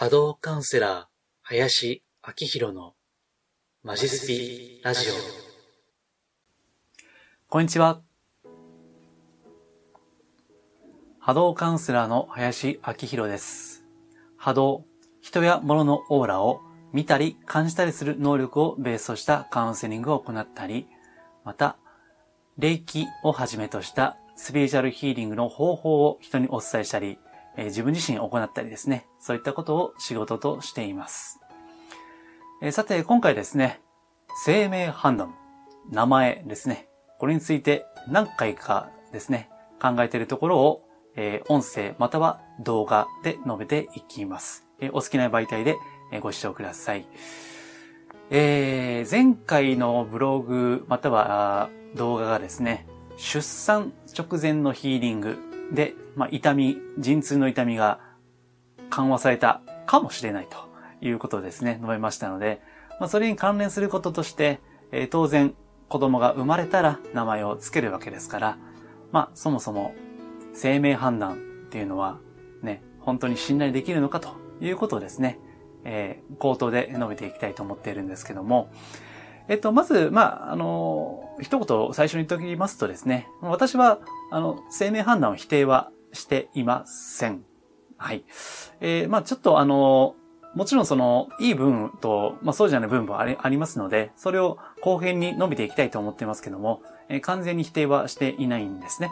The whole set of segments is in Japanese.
波動カウンセラー、林明宏のマジスピラジオ。こんにちは。波動カウンセラーの林明宏です。波動、人や物のオーラを見たり感じたりする能力をベースとしたカウンセリングを行ったり、また、霊気をはじめとしたスピリチュアルヒーリングの方法を人にお伝えしたり、え、自分自身行ったりですね、そういったことを仕事としています。え、さて、今回ですね、生命判断、名前ですね、これについて何回かですね、考えているところを、え、音声または動画で述べていきます。えお好きな媒体でご視聴ください。えー、前回のブログまたは動画がですね、出産直前のヒーリングで、まあ、痛み、陣痛の痛みが緩和されたかもしれないということですね、述べましたので、まあ、それに関連することとして、えー、当然子供が生まれたら名前を付けるわけですから、まあ、そもそも生命判断っていうのはね、本当に信頼できるのかということをですね、えー、口頭で述べていきたいと思っているんですけども、えっと、まず、まあ、あの、一言最初に言っておきますとですね、私は、あの、生命判断を否定はしていません。はい。えー、まあ、ちょっとあの、もちろんその、いい部分と、まあそうじゃない部分もありありますので、それを後編に伸びていきたいと思っていますけども、えー、完全に否定はしていないんですね。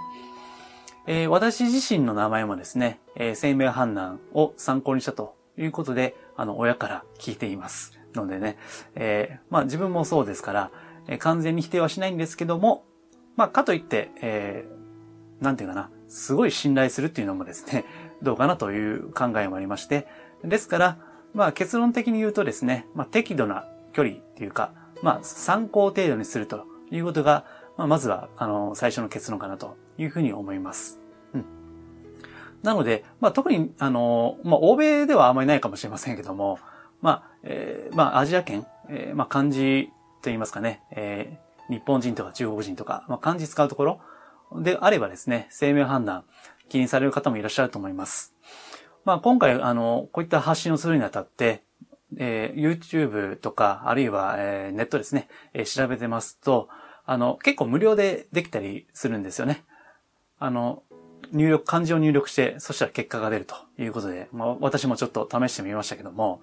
えー、私自身の名前もですね、えー、生命判断を参考にしたということで、あの、親から聞いています。のでね、えー、まあ自分もそうですから、えー、完全に否定はしないんですけども、まあかといって、えー、なんていうかな、すごい信頼するっていうのもですね、どうかなという考えもありまして、ですから、まあ結論的に言うとですね、まあ適度な距離っていうか、まあ参考程度にするということが、まあまずは、あの、最初の結論かなというふうに思います。うん。なので、まあ特に、あの、まあ欧米ではあまりないかもしれませんけども、まあ、えー、まあ、アジア圏、えー、まあ、漢字と言いますかね、えー、日本人とか中国人とか、まあ、漢字使うところであればですね、生命判断、気にされる方もいらっしゃると思います。まあ、今回、あの、こういった発信をするにあたって、えー、YouTube とか、あるいは、えー、ネットですね、えー、調べてますと、あの、結構無料でできたりするんですよね。あの、入力、漢字を入力して、そしたら結果が出るということで、まあ、私もちょっと試してみましたけども、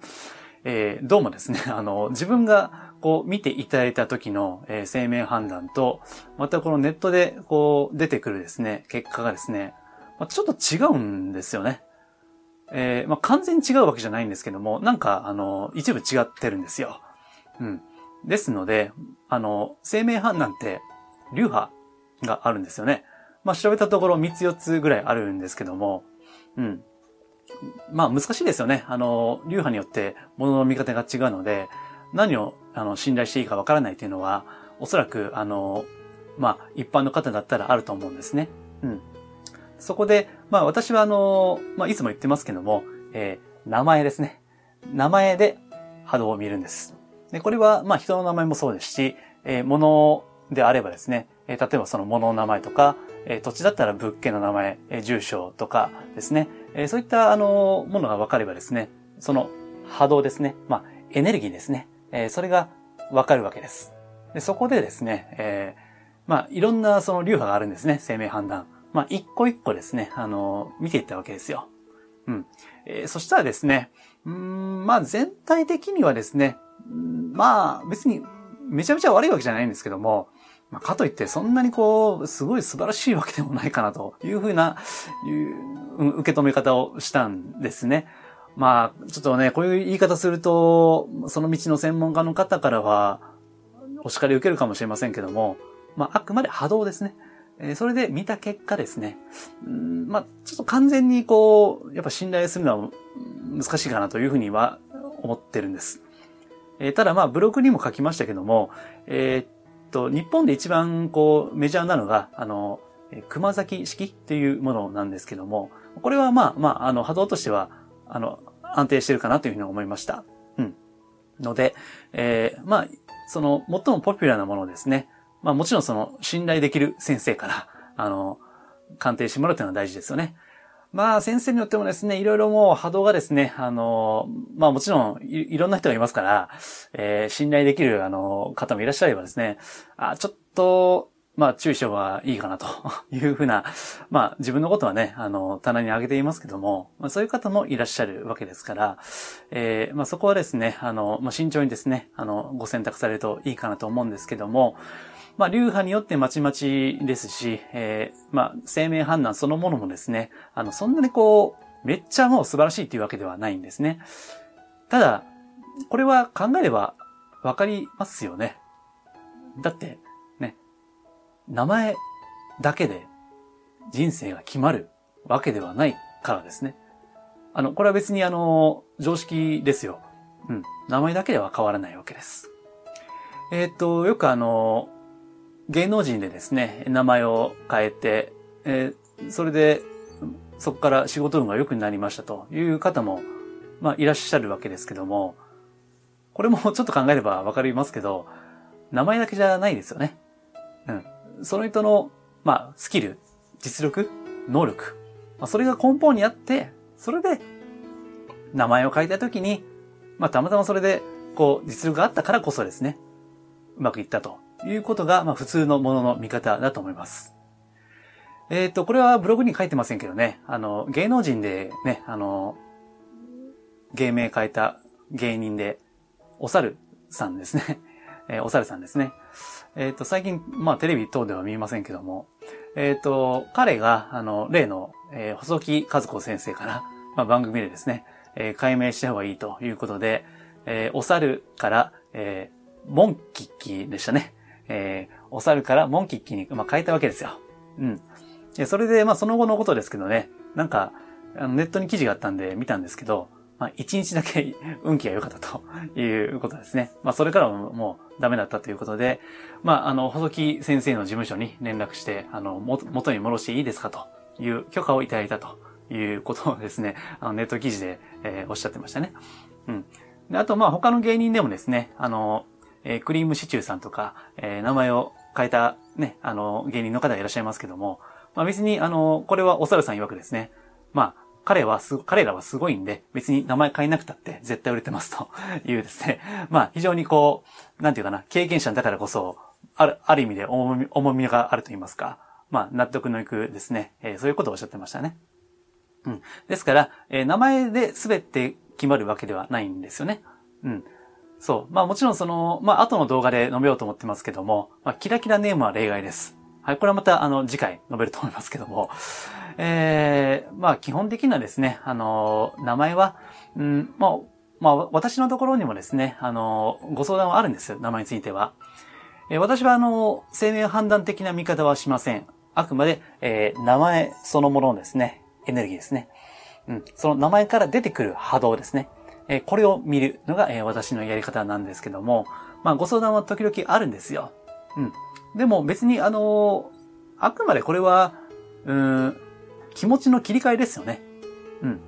えー、どうもですね、あの、自分がこう見ていただいた時の、えー、生命判断と、またこのネットでこう出てくるですね、結果がですね、まあ、ちょっと違うんですよね。えー、まあ、完全に違うわけじゃないんですけども、なんか、あの、一部違ってるんですよ。うん。ですので、あの、生命判断って、流派があるんですよね。まあ、調べたところ3つ4つぐらいあるんですけども、うん。まあ難しいですよね。あの、流派によって物の見方が違うので、何をあの信頼していいかわからないというのは、おそらく、あの、まあ一般の方だったらあると思うんですね。うん。そこで、まあ私はあの、まあいつも言ってますけども、えー、名前ですね。名前で波動を見るんです。で、これは、まあ人の名前もそうですし、えー、物であればですね、えー、例えばその物の名前とか、え、土地だったら物件の名前、え、住所とかですね、えそういったあのものが分かればですね、その波動ですね、まあエネルギーですね、えそれが分かるわけです。でそこでですね、えまあいろんなその流派があるんですね、生命判断。まあ一個一個ですね、あの見ていったわけですよ。うん。えー、そしたらですね、うん、まあ全体的にはですね、まあ別にめちゃめちゃ悪いわけじゃないんですけども、まあ、かといってそんなにこう、すごい素晴らしいわけでもないかなというふうな、受け止め方をしたんですね。まあ、ちょっとね、こういう言い方すると、その道の専門家の方からは、お叱り受けるかもしれませんけども、まあ、あくまで波動ですね。えそれで見た結果ですね、んまあ、ちょっと完全にこう、やっぱ信頼するのは難しいかなというふうには思ってるんです。えー、ただまあ、ブログにも書きましたけども、えー、と、日本で一番こうメジャーなのが、あの、熊崎式っていうものなんですけども、これはまあまあ、あの、波動としては、あの、安定してるかなというふうに思いました。うん。ので、えー、まあ、その、最もポピュラーなものですね。まあもちろんその、信頼できる先生から、あの、鑑定してもらうというのは大事ですよね。まあ、先生によってもですね、いろいろもう波動がですね、あの、まあもちろんい、いろんな人がいますから、えー、信頼できる、あの、方もいらっしゃればですね、あ、ちょっと、まあ、注意した方がいいかなと いうふうな、まあ、自分のことはね、あの、棚に上げていますけども、まあ、そういう方もいらっしゃるわけですから、えー、まあ、そこはですね、あの、まあ、慎重にですね、あの、ご選択されるといいかなと思うんですけども、まあ、流派によってまちまちですし、えー、まあ、生命判断そのものもですね、あの、そんなにこう、めっちゃもう素晴らしいっていうわけではないんですね。ただ、これは考えればわかりますよね。だって、ね、名前だけで人生が決まるわけではないからですね。あの、これは別にあの、常識ですよ。うん。名前だけでは変わらないわけです。えっ、と、よくあの、芸能人でですね、名前を変えて、えー、それで、そこから仕事運が良くなりましたという方も、まあ、いらっしゃるわけですけども、これもちょっと考えればわかりますけど、名前だけじゃないですよね。うん。その人の、まあ、スキル、実力、能力、まあ、それが根本にあって、それで、名前を変えたときに、まあ、たまたまそれで、こう、実力があったからこそですね、うまくいったということが、まあ、普通のものの見方だと思います。えっ、ー、と、これはブログに書いてませんけどね、あの、芸能人でね、あの、芸名変えた芸人で、お猿さんですね。えー、お猿さんですね。えっ、ー、と、最近、まあ、テレビ等では見えませんけども、えっ、ー、と、彼が、あの、例の、えー、細木和子先生から、まあ、番組でですね、えー、解明した方がいいということで、えー、お猿から、えー、モンキッキーでしたね。えー、お猿からモンキッキに、まあ、変えたわけですよ。うん。で、それで、まあ、その後のことですけどね、なんか、あのネットに記事があったんで見たんですけど、まあ、一日だけ 運気が良かったと いうことですね。まあ、それからももうダメだったということで、まあ、あの、細木先生の事務所に連絡して、あの、元に戻していいですか？という許可をいただいたということをですね、あの、ネット記事で、えー、おっしゃってましたね。うん。で、あと、まあ、他の芸人でもですね、あの、えー、クリームシチューさんとか、えー、名前を変えたね、あの、芸人の方がいらっしゃいますけども、まあ、別に、あの、これはお猿さん曰くですね、まあ、彼はす、彼らはすごいんで、別に名前変えなくたって絶対売れてますと いうですね。まあ、非常にこう、なんていうかな、経験者だからこそ、ある、ある意味で重み、重みがあると言いますか。まあ、納得のいくですね。えー、そういうことをおっしゃってましたね。うん。ですから、えー、名前で全て決まるわけではないんですよね。うん。そう。まあもちろんその、まあ後の動画で述べようと思ってますけども、まあキラキラネームは例外です。はい、これはまたあの次回述べると思いますけども、えー、まあ基本的なですね、あの、名前は、うん、まあ、まあ私のところにもですね、あの、ご相談はあるんですよ、名前については。えー、私はあの、生命判断的な見方はしません。あくまで、えー、名前そのものですね、エネルギーですね。うん、その名前から出てくる波動ですね。え、これを見るのが、え、私のやり方なんですけども、まあご相談は時々あるんですよ。うん。でも別にあのあくまでこれは、うん、気持ちの切り替えですよね。うん。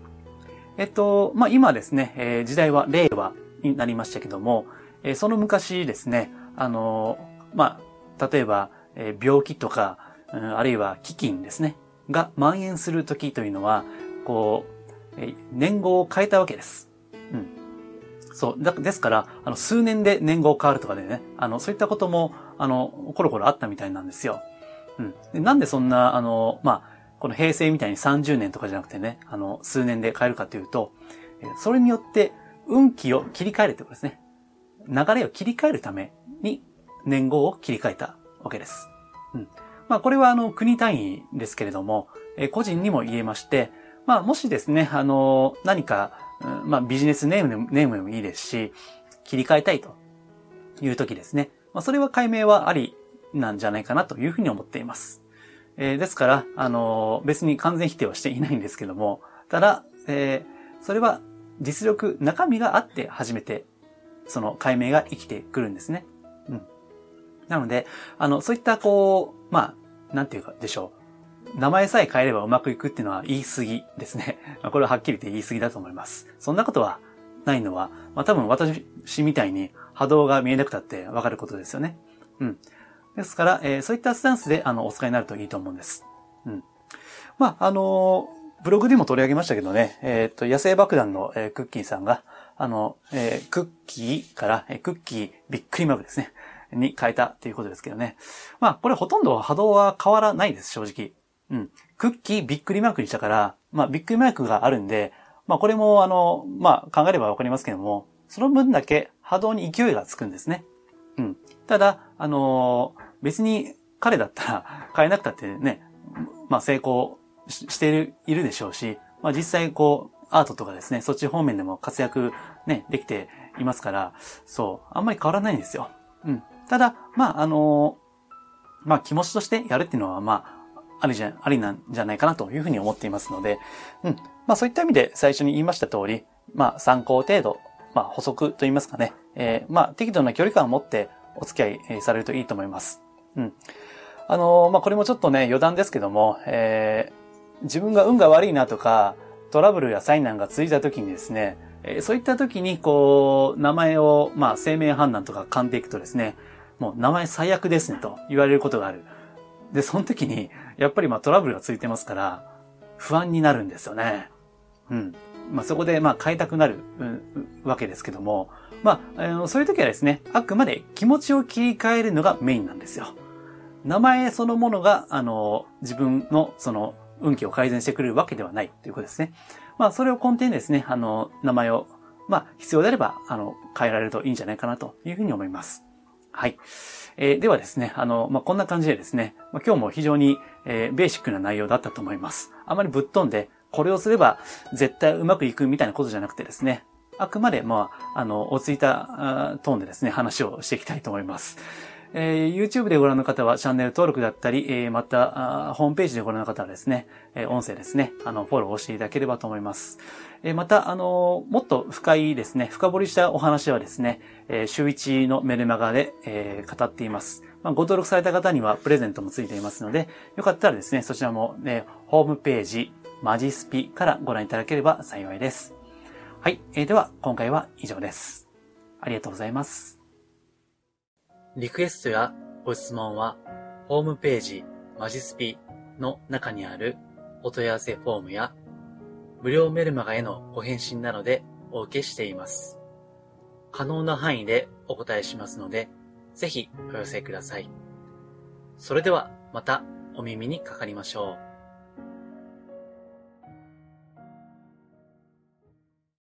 えっと、まあ、今ですね、え、時代は令和になりましたけども、え、その昔ですね、あの、まあ、例えば、え、病気とか、うん、あるいは飢饉ですね、が蔓延する時というのは、こう、年号を変えたわけです。うん。そう。だですから、あの、数年で年号変わるとかでね、あの、そういったことも、あの、コロコロあったみたいなんですよ。うん。なんでそんな、あの、まあ、この平成みたいに30年とかじゃなくてね、あの、数年で変えるかというと、それによって運気を切り替えるってことですね。流れを切り替えるために年号を切り替えたわけです。うん。まあこれはあの国単位ですけれども、え個人にも言えまして、まあもしですね、あの、何か、まあビジネスネームでもネームでもいいですし、切り替えたいという時ですね。まあそれは解明はありなんじゃないかなというふうに思っています。えー、ですから、あのー、別に完全否定はしていないんですけども、ただ、えー、それは実力、中身があって初めて、その解明が生きてくるんですね。うん。なので、あの、そういった、こう、まあ、なんていうかでしょう。名前さえ変えればうまくいくっていうのは言い過ぎですね。これははっきり言って言い過ぎだと思います。そんなことはないのは、まあ多分私みたいに波動が見えなくたってわかることですよね。うん。ですから、えー、そういったスタンスで、あの、お使いになるといいと思うんです。うん。まあ、あのブログでも取り上げましたけどね、えっ、と、野生爆弾の、えー、クッキーさんが、あの、えー、クッキーから、えー、クッキーびっくりマークですね。に変えたっていうことですけどね。まあ、これほとんど波動は変わらないです、正直。うん。クッキーびっくりマークにしたから、まあ、びっくりマークがあるんで、まあ、これも、あの、まあ、考えればわかりますけども、その分だけ波動に勢いがつくんですね。うん。ただ、あのー、別に彼だったら変えなくたってね、まあ、成功している、いるでしょうし、まあ、実際こう、アートとかですね、そっち方面でも活躍ね、できていますから、そう、あんまり変わらないんですよ。うん。ただ、まあ、あのー、まあ、気持ちとしてやるっていうのは、まあ、ありじゃ、ありなんじゃないかなというふうに思っていますので、うん。まあ、そういった意味で最初に言いました通り、まあ、参考程度、まあ、補足と言いますかね、えー、まあ、適度な距離感を持ってお付き合いされるといいと思います。うん。あのー、まあ、これもちょっとね、余談ですけども、えー、自分が運が悪いなとか、トラブルや災難が続いた時にですね、えそういった時に、こう、名前を、まあ、生命判断とか噛んでいくとですね、もう名前最悪ですねと言われることがある。で、その時に、やっぱりまあトラブルがついてますから、不安になるんですよね。うん。まあそこでまあ変えたくなる、うん、わけですけども、まあ、あのそういう時はですね、あくまで気持ちを切り替えるのがメインなんですよ。名前そのものが、あの、自分のその運気を改善してくれるわけではないということですね。まあそれを根底にですね、あの、名前を、まあ必要であれば、あの、変えられるといいんじゃないかなというふうに思います。はい。えー、ではですね、あの、まあ、こんな感じでですね、まあ、今日も非常に、えー、ベーシックな内容だったと思います。あまりぶっ飛んで、これをすれば絶対うまくいくみたいなことじゃなくてですね、あくまで、まあ、あの、落ち着いたトーンでですね、話をしていきたいと思います。えー、YouTube でご覧の方はチャンネル登録だったり、えー、また、ホームページでご覧の方はですね、えー、音声ですね、あの、フォローしていただければと思います。えー、また、あのもっと深いですね、深掘りしたお話はですね、えー、週1のメルマガで、えー、語っています。まあ、ご登録された方にはプレゼントもついていますので、よかったらですね、そちらも、ね、ホームページ、マジスピからご覧いただければ幸いです。はい。えー、では、今回は以上です。ありがとうございます。リクエストやご質問は、ホームページマジスピの中にあるお問い合わせフォームや、無料メルマガへのご返信などでお受けしています。可能な範囲でお答えしますので、ぜひお寄せください。それではまたお耳にかかりましょう。